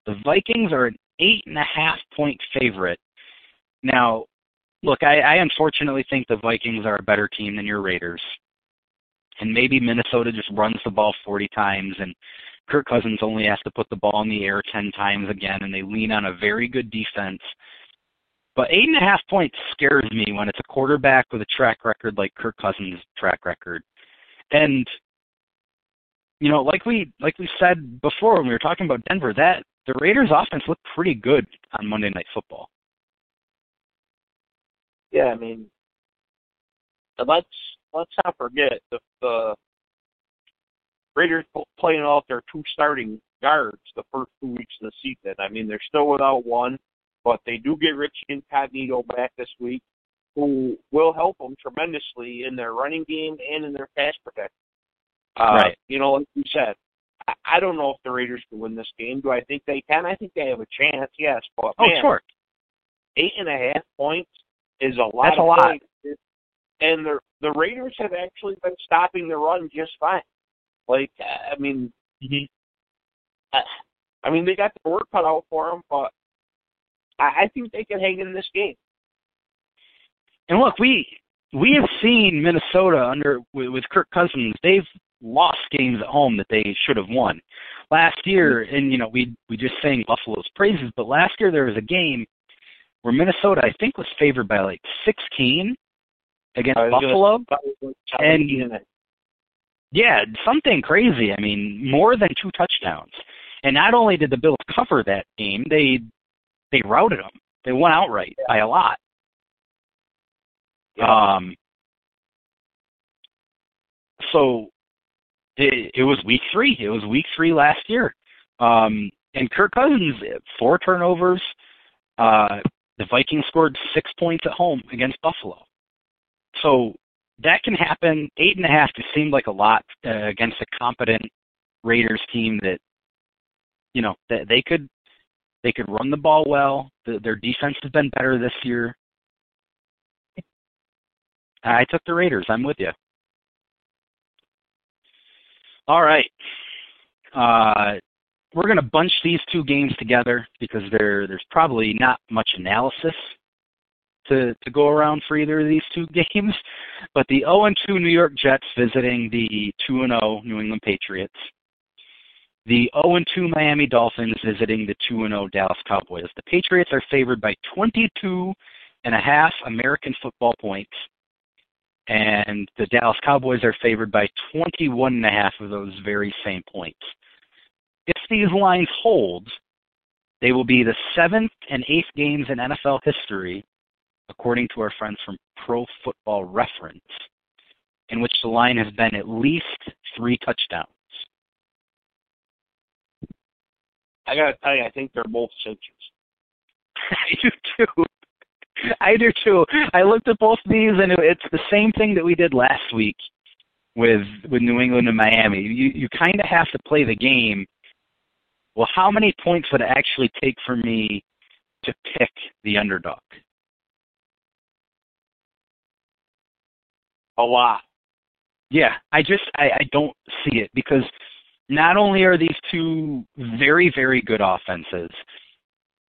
S1: The Vikings are an eight and a half point favorite. Now, look, I, I unfortunately think the Vikings are a better team than your Raiders. And maybe Minnesota just runs the ball 40 times and Kirk Cousins only has to put the ball in the air 10 times again and they lean on a very good defense but eight and a half points scares me when it's a quarterback with a track record like Kirk Cousins' track record. And you know, like we like we said before when we were talking about Denver, that the Raiders offense looked pretty good on Monday night football.
S2: Yeah, I mean let's let's not forget the the Raiders playing off their two starting guards the first two weeks of the season. I mean, they're still without one. But they do get Richie Incognito back this week, who will help them tremendously in their running game and in their pass protection. Uh,
S1: right.
S2: You know, like you said, I, I don't know if the Raiders can win this game. Do I think they can? I think they have a chance. Yes, but
S1: oh,
S2: man,
S1: sure.
S2: Eight and a half points is a lot.
S1: That's a lot.
S2: Points. And the the Raiders have actually been stopping the run just fine. Like, uh, I mean,
S1: mm-hmm.
S2: I, I mean, they got the work cut out for them, but I, I think they can hang in this game.
S1: And look, we we have seen Minnesota under with, with Kirk Cousins. They've lost games at home that they should have won. Last year, mm-hmm. and you know, we we just sang Buffalo's praises, but last year there was a game where Minnesota, I think, was favored by like 16 against Buffalo, and yeah, something crazy. I mean, more than two touchdowns. And not only did the Bills cover that game, they they routed them. They won outright yeah. by a lot. Yeah. Um, so it, it was week three. It was week three last year. Um, and Kirk Cousins, four turnovers. Uh, the Vikings scored six points at home against Buffalo. So that can happen. Eight and a half just seemed like a lot uh, against a competent Raiders team that, you know, that they could they could run the ball well. The, their defense has been better this year. I took the Raiders. I'm with you. All right. Uh, we're going to bunch these two games together because there there's probably not much analysis to to go around for either of these two games. But the 0 2 New York Jets visiting the 2 0 New England Patriots the 0-2 Miami Dolphins visiting the 2-0 Dallas Cowboys. The Patriots are favored by 22 and a half American football points, and the Dallas Cowboys are favored by 21 and a half of those very same points. If these lines hold, they will be the seventh and eighth games in NFL history, according to our friends from Pro Football Reference, in which the line has been at least three touchdowns.
S2: I gotta tell you, I think they're both cinches.
S1: I do too. I do too. I looked at both of these, and it's the same thing that we did last week with with New England and Miami. You you kind of have to play the game. Well, how many points would it actually take for me to pick the underdog?
S2: A lot.
S1: Yeah, I just I, I don't see it because not only are these two very, very good offenses,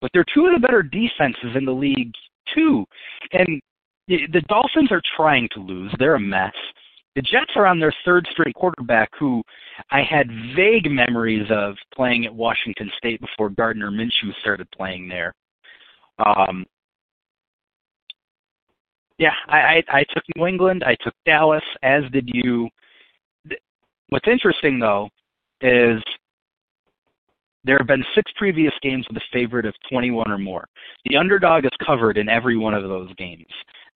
S1: but they're two of the better defenses in the league too. And the Dolphins are trying to lose. They're a mess. The Jets are on their third straight quarterback, who I had vague memories of playing at Washington State before Gardner Minshew started playing there. Um, yeah, I, I, I took New England. I took Dallas, as did you. What's interesting, though, is there have been six previous games with a favorite of 21 or more. The underdog is covered in every one of those games.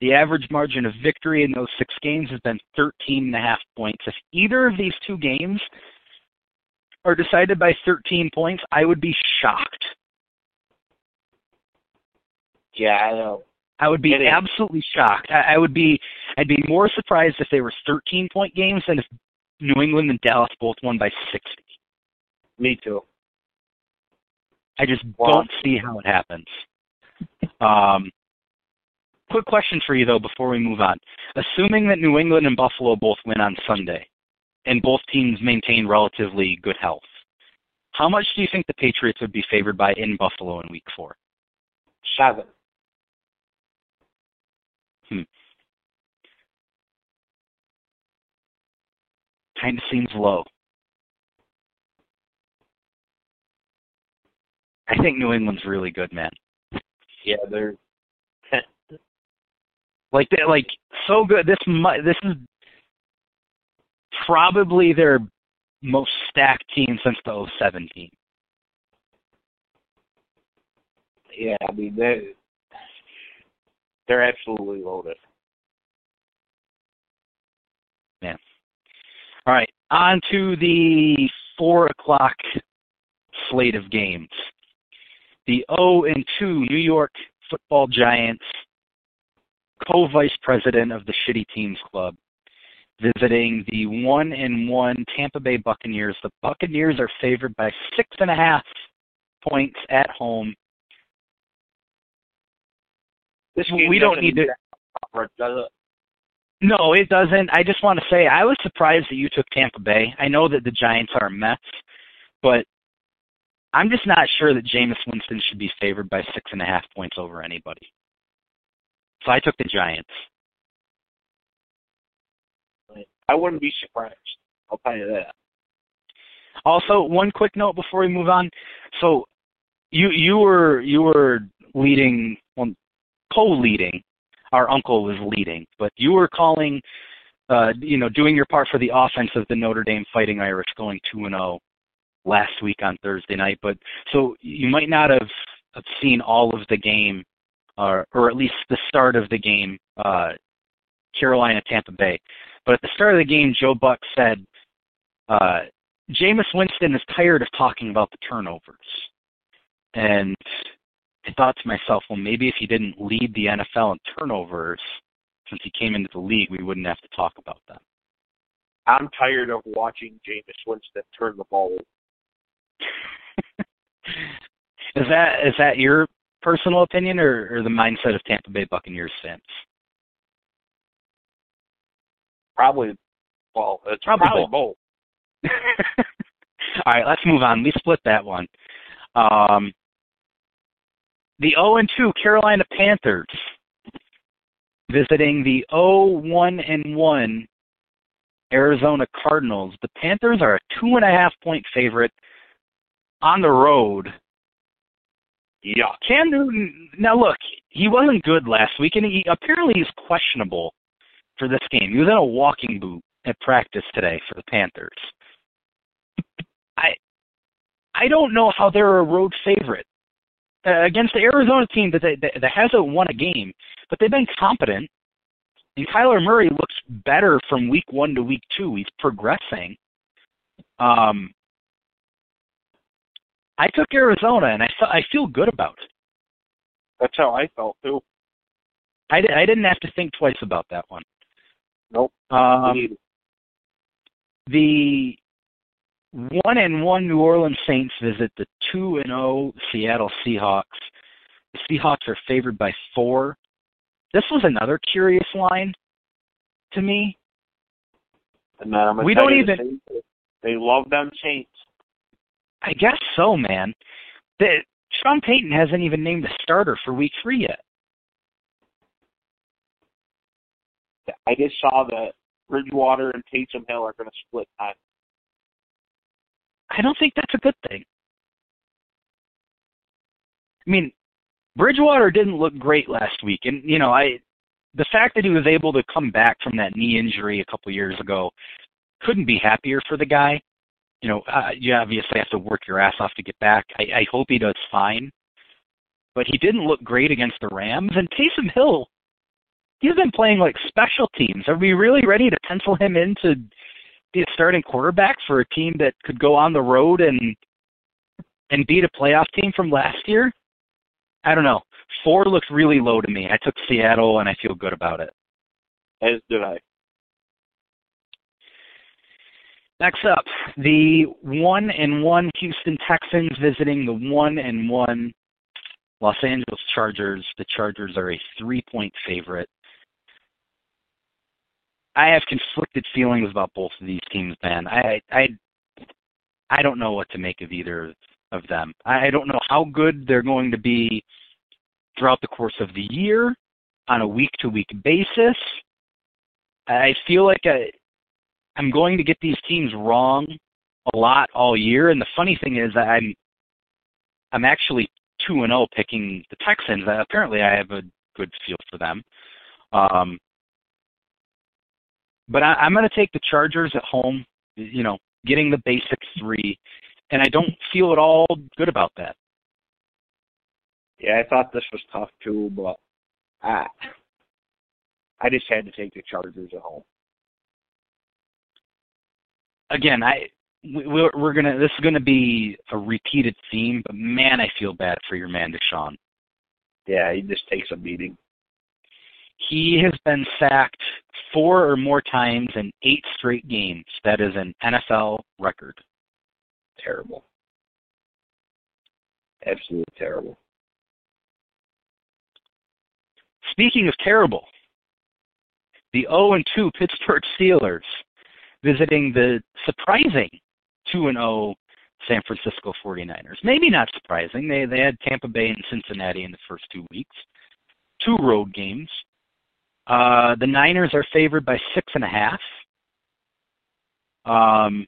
S1: The average margin of victory in those six games has been 13 and a half points. If either of these two games are decided by 13 points, I would be shocked.
S2: Yeah, I know.
S1: I would be absolutely shocked. I, I would be I'd be more surprised if they were 13 point games than if New England and Dallas both won by 60.
S2: Me too.
S1: I just don't see how it happens. Um, quick question for you though before we move on. Assuming that New England and Buffalo both win on Sunday, and both teams maintain relatively good health, how much do you think the Patriots would be favored by in Buffalo in Week Four?
S2: Seven.
S1: Hmm. Kind of seems low. I think New England's really good, man.
S2: Yeah, they're
S1: like they're like so good. This this is probably their most stacked team since the 07 team.
S2: Yeah, I mean they they're absolutely loaded.
S1: Man. All right, on to the four o'clock slate of games the 0 and 2 New York Football Giants, co-vice president of the Shitty Teams Club, visiting the 1 and 1 Tampa Bay Buccaneers. The Buccaneers are favored by six and a half points at home.
S2: This
S1: we don't need to. No, it doesn't. I just want to say I was surprised that you took Tampa Bay. I know that the Giants are a mess, but I'm just not sure that Jameis Winston should be favored by six and a half points over anybody. So I took the Giants.
S2: I wouldn't be surprised. I'll tell you that.
S1: Also, one quick note before we move on. So, you you were you were leading, well, co-leading. Our uncle was leading, but you were calling, uh, you know, doing your part for the offense of the Notre Dame Fighting Irish, going two and zero. Oh last week on Thursday night. But so you might not have, seen all of the game, or or at least the start of the game, uh, Carolina Tampa Bay. But at the start of the game, Joe Buck said, uh, Jameis Winston is tired of talking about the turnovers. And I thought to myself, well, maybe if he didn't lead the NFL in turnovers since he came into the league, we wouldn't have to talk about them.
S2: I'm tired of watching Jameis Winston turn the ball
S1: is that is that your personal opinion or, or the mindset of Tampa Bay Buccaneers fans?
S2: Probably, well, it's
S1: probably,
S2: probably
S1: both. All right, let's move on. We split that one. Um, the 0 and 2 Carolina Panthers visiting the 0 1 and 1 Arizona Cardinals. The Panthers are a two and a half point favorite on the road.
S2: Yeah.
S1: Cam Newton. Now look, he wasn't good last week, and he apparently he's questionable for this game. He was in a walking boot at practice today for the Panthers. I I don't know how they're a road favorite uh, against the Arizona team that, they, that hasn't won a game, but they've been competent. And Kyler Murray looks better from week one to week two. He's progressing. Um, I took Arizona, and I I feel good about it.
S2: That's how I felt too.
S1: I, I didn't have to think twice about that one.
S2: Nope.
S1: Um, the one and one New Orleans Saints visit the two and zero oh Seattle Seahawks. The Seahawks are favored by four. This was another curious line to me.
S2: And we don't even. They love them Saints.
S1: I guess so, man. The, Sean Payton hasn't even named a starter for Week Three yet.
S2: I just saw that Bridgewater and Taysom Hill are going to split time.
S1: I don't think that's a good thing. I mean, Bridgewater didn't look great last week, and you know, I the fact that he was able to come back from that knee injury a couple years ago couldn't be happier for the guy. You know, uh, you obviously have to work your ass off to get back. I, I hope he does fine, but he didn't look great against the Rams. And Taysom Hill, he's been playing like special teams. Are we really ready to pencil him in to be a starting quarterback for a team that could go on the road and and beat a playoff team from last year? I don't know. Four looks really low to me. I took Seattle and I feel good about it.
S2: As did I.
S1: Next up, the one and one Houston Texans visiting the one and one Los Angeles Chargers. The Chargers are a three point favorite. I have conflicted feelings about both of these teams, man. I I I don't know what to make of either of them. I don't know how good they're going to be throughout the course of the year on a week to week basis. I feel like I, I'm going to get these teams wrong a lot all year. And the funny thing is, that I'm I'm actually two and zero oh picking the Texans. Apparently, I have a good feel for them. Um, but I, I'm going to take the Chargers at home. You know, getting the basic three, and I don't feel at all good about that.
S2: Yeah, I thought this was tough too, but I I just had to take the Chargers at home.
S1: Again, I we're, we're gonna this is gonna be a repeated theme, but man, I feel bad for your man Deshaun.
S2: Yeah, he just takes a beating.
S1: He has been sacked four or more times in eight straight games. That is an NFL record.
S2: Terrible. Absolutely terrible.
S1: Speaking of terrible, the 0 and 2 Pittsburgh Steelers visiting the surprising 2 and 0 San Francisco 49ers. Maybe not surprising. They they had Tampa Bay and Cincinnati in the first two weeks. Two road games. Uh, the Niners are favored by six and a half. Um,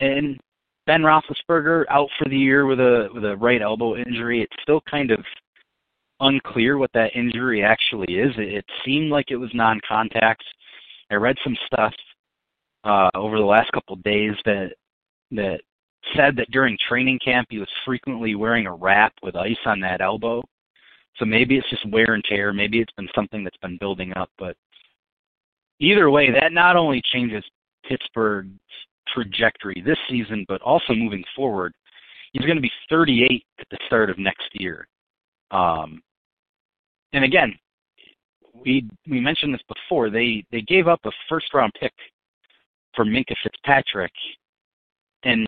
S1: and Ben Roethlisberger out for the year with a with a right elbow injury. It's still kind of unclear what that injury actually is. It, it seemed like it was non-contact. I read some stuff uh, over the last couple of days that that said that during training camp he was frequently wearing a wrap with ice on that elbow. So maybe it's just wear and tear. Maybe it's been something that's been building up. But either way, that not only changes Pittsburgh's trajectory this season, but also moving forward. He's going to be 38 at the start of next year. Um, and again, we we mentioned this before. They they gave up a first round pick for Minkah Fitzpatrick, and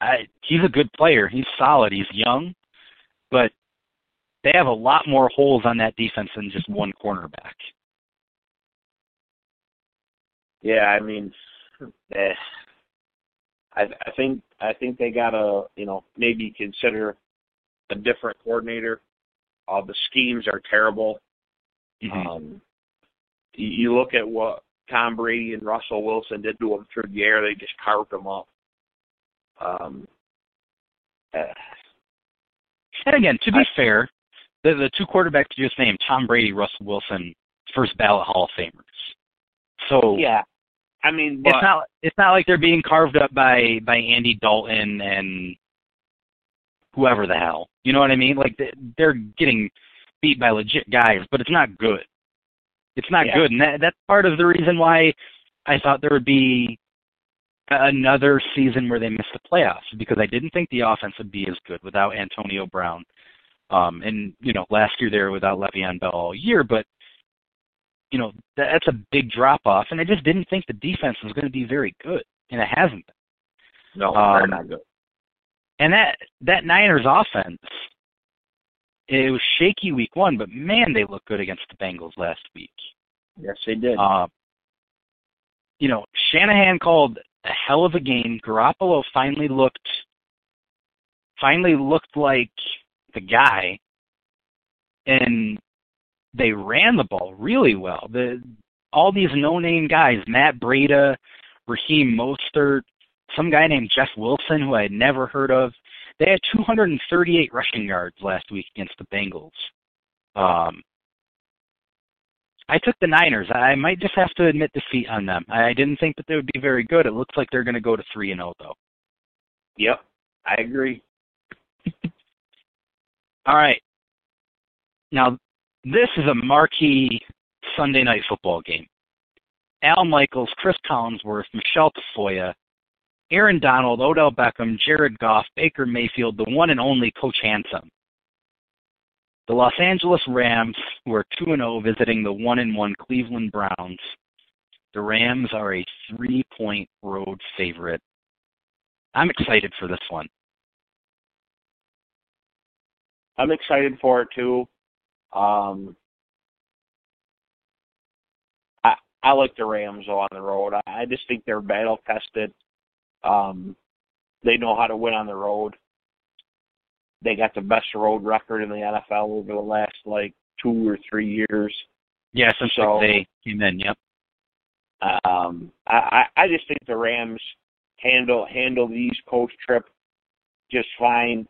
S1: I, he's a good player. He's solid. He's young, but they have a lot more holes on that defense than just one cornerback.
S2: Yeah, I mean, eh, I I think I think they gotta you know maybe consider a different coordinator uh, the schemes are terrible. Mm-hmm. Um, you look at what Tom Brady and Russell Wilson did to them through the air; they just carved them up. Um, uh,
S1: and again, to be I, fair, the the two quarterbacks you just named, Tom Brady, Russell Wilson, first ballot Hall of Famers. So
S2: yeah, I mean, but,
S1: it's not it's not like they're being carved up by by Andy Dalton and whoever the hell. You know what I mean? Like they're getting beat by legit guys, but it's not good. It's not
S2: yeah.
S1: good, and that, that's part of the reason why I thought there would be another season where they missed the playoffs because I didn't think the offense would be as good without Antonio Brown. Um, and you know, last year they were without Le'Veon Bell all year, but you know that's a big drop off, and I just didn't think the defense was going to be very good, and it hasn't been.
S2: No, um, not good.
S1: And that that Niners offense, it was shaky week one, but man, they looked good against the Bengals last week.
S2: Yes, they did.
S1: Uh, you know, Shanahan called a hell of a game. Garoppolo finally looked finally looked like the guy. And they ran the ball really well. The all these no-name guys, Matt Breida, Raheem Mostert, some guy named Jeff Wilson who I had never heard of. They had 238 rushing yards last week against the Bengals. Um, I took the Niners. I might just have to admit defeat on them. I didn't think that they would be very good. It looks like they're going to go to three and zero oh, though.
S2: Yep, I agree.
S1: All right. Now, this is a marquee Sunday night football game. Al Michaels, Cris Collinsworth, Michele Tafoya, Aaron Donald, Odell Beckham, Jared Goff, Baker Mayfield, the one and only Coach Handsome. The Los Angeles Rams, who are 2 0, visiting the 1 1 Cleveland Browns. The Rams are a three point road favorite. I'm excited for this one.
S2: I'm excited for it too. Um, I I like the Rams on the road. I, I just think they're battle tested. Um, they know how to win on the road. They got the best road record in the NFL over the last like two or three years.
S1: Yeah, since so, they came in. Yep.
S2: Um, I I just think the Rams handle handle the East Coast trip just fine,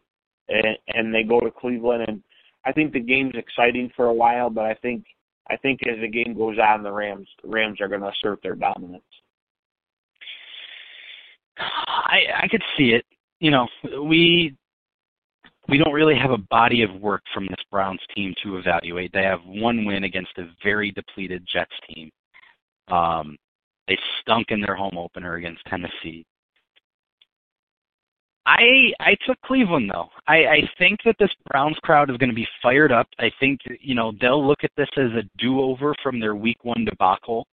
S2: and, and they go to Cleveland and I think the game's exciting for a while, but I think I think as the game goes on, the Rams Rams are going to assert their dominance.
S1: I I could see it. You know, we we don't really have a body of work from this Browns team to evaluate. They have one win against a very depleted Jets team. Um, they stunk in their home opener against Tennessee. I I took Cleveland though. I I think that this Browns crowd is going to be fired up. I think you know they'll look at this as a do-over from their Week One debacle.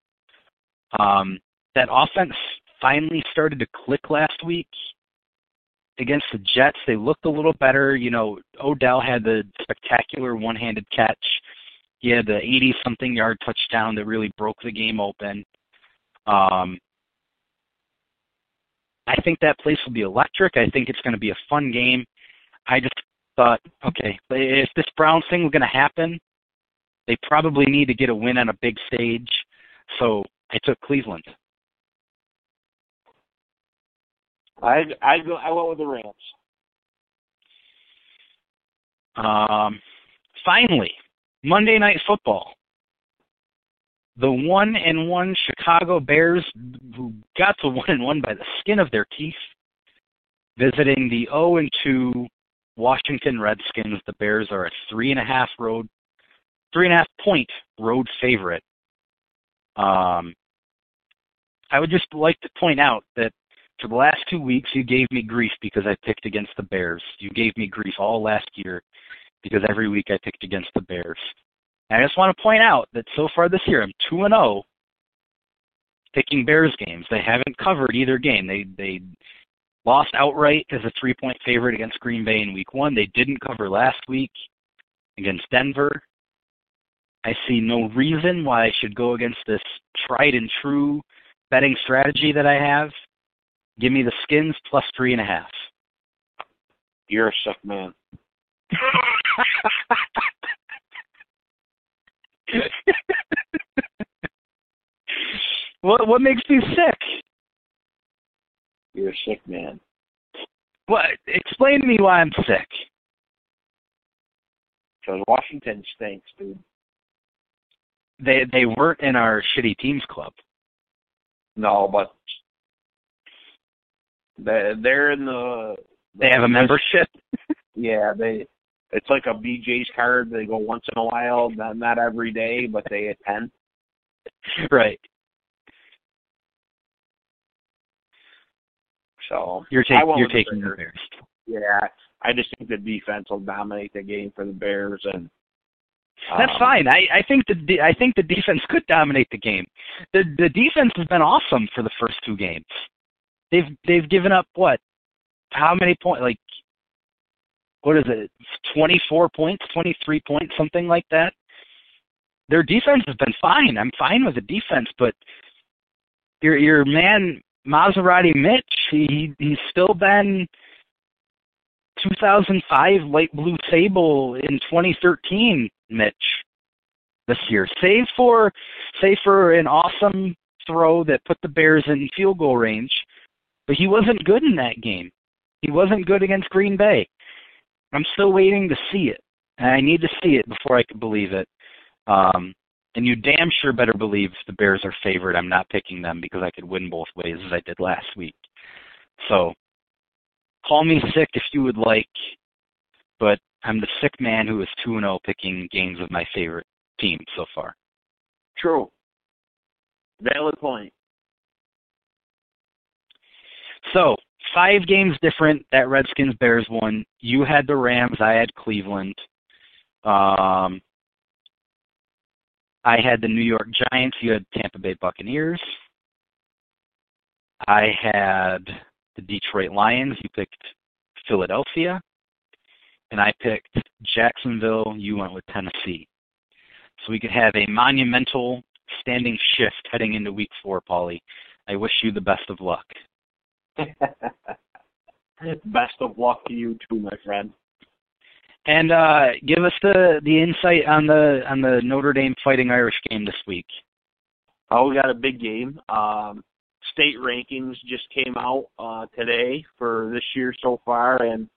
S1: Um, that offense finally started to click last week against the Jets. They looked a little better. You know, Odell had the spectacular one-handed catch. He had the 80-something yard touchdown that really broke the game open. Um, I think that place will be electric. I think it's going to be a fun game. I just thought, okay, if this Browns thing was going to happen, they probably need to get a win on a big stage. So I took Cleveland.
S2: I I go I went with the Rams.
S1: Um, finally, Monday Night Football the one and one Chicago Bears, who got to one and one by the skin of their teeth, visiting the 0 and 2 Washington Redskins. The Bears are a three and a half road, three and a half point road favorite. Um, I would just like to point out that for the last two weeks you gave me grief because I picked against the Bears. You gave me grief all last year because every week I picked against the Bears. And I just want to point out that so far this year, I'm 2 and 0 picking Bears games. They haven't covered either game. They they lost outright as a three point favorite against Green Bay in week one. They didn't cover last week against Denver. I see no reason why I should go against this tried and true betting strategy that I have. Give me the skins plus three and a half.
S2: You're a sick man.
S1: what what makes you sick?
S2: You're a sick man.
S1: What? Explain to me why I'm sick.
S2: Because Washington stinks, dude.
S1: They they weren't in our shitty teams club.
S2: No, but they they're in the.
S1: They have a membership.
S2: yeah, they it's like a BJ's card. They go once in a while, not, not every day, but they attend.
S1: Right.
S2: So
S1: you're, ta- you're taking the Bears.
S2: Yeah, I just think the defense will dominate the game for the Bears, and
S1: that's um, fine. I I think the I think the defense could dominate the game. The the defense has been awesome for the first two games. They've they've given up what? How many points? Like what is it, 24 points, 23 points, something like that. Their defense has been fine. I'm fine with the defense, but your your man Maserati Mitch, he he's still been 2005 light blue sable in 2013 Mitch. this year, save for save for an awesome throw that put the Bears in field goal range, but he wasn't good in that game. He wasn't good against Green Bay. I'm still waiting to see it. And I need to see it before I can believe it. Um, and you damn sure better believe the Bears are favored. I'm not picking them because I could win both ways as I did last week. So call me sick if you would like, but I'm the sick man who is 2 0 picking games of my favorite team so far.
S2: True. Valid point.
S1: So, five games different. That Redskins Bears one. You had the Rams. I had Cleveland. Um, I had the New York Giants. You had Tampa Bay Buccaneers. I had the Detroit Lions. You picked Philadelphia. And I picked Jacksonville. You went with Tennessee. So we could have a monumental standing shift heading into week four, Paulie. I wish you the best of luck.
S2: best of luck to you too, my friend.
S1: And uh, give us the the insight on the on the Notre Dame Fighting Irish game this week.
S2: Oh, we got a big game. Um, state rankings just came out uh, today for this year so far, and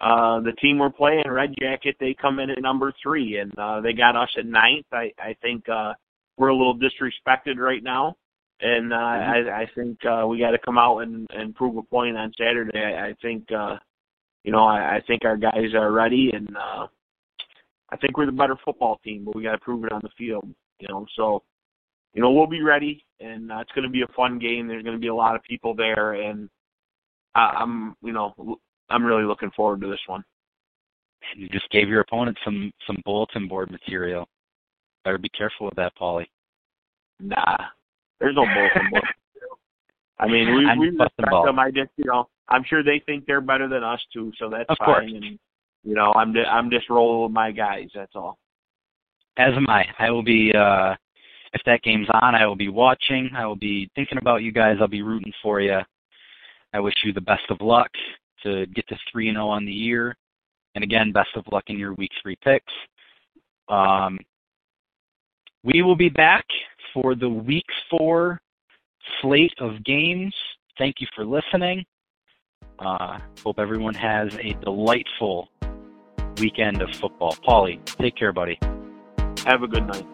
S2: uh, the team we're playing, Red Jacket, they come in at number three, and uh, they got us at ninth. I, I think uh, we're a little disrespected right now, and uh, mm-hmm. I, I think uh, we got to come out and, and prove a point on Saturday. I, I think uh, you know, I, I think our guys are ready, and uh, I think we're the better football team, but we got to prove it on the field. You know, so you know we'll be ready, and uh, it's going to be a fun game. There's going to be a lot of people there, and I, I'm, you know, I'm really looking forward to this one.
S1: You just gave your opponent some some bulletin board material. Better be careful with that, Paulie.
S2: Nah, there's no board. I mean, we we respect them. I just, you know, I'm sure they think they're better than us too, so that's
S1: of
S2: fine.
S1: Course.
S2: And you know, I'm just, I'm just rolling with my guys. That's all.
S1: As am I. I will be uh if that game's on, I will be watching. I will be thinking about you guys. I'll be rooting for you. I wish you the best of luck to get to 3 and 0 on the year. And again, best of luck in your week three picks. Um, we will be back for the week four slate of games. Thank you for listening. Uh, hope everyone has a delightful weekend of football. Paulie, take care, buddy.
S2: Have a good night.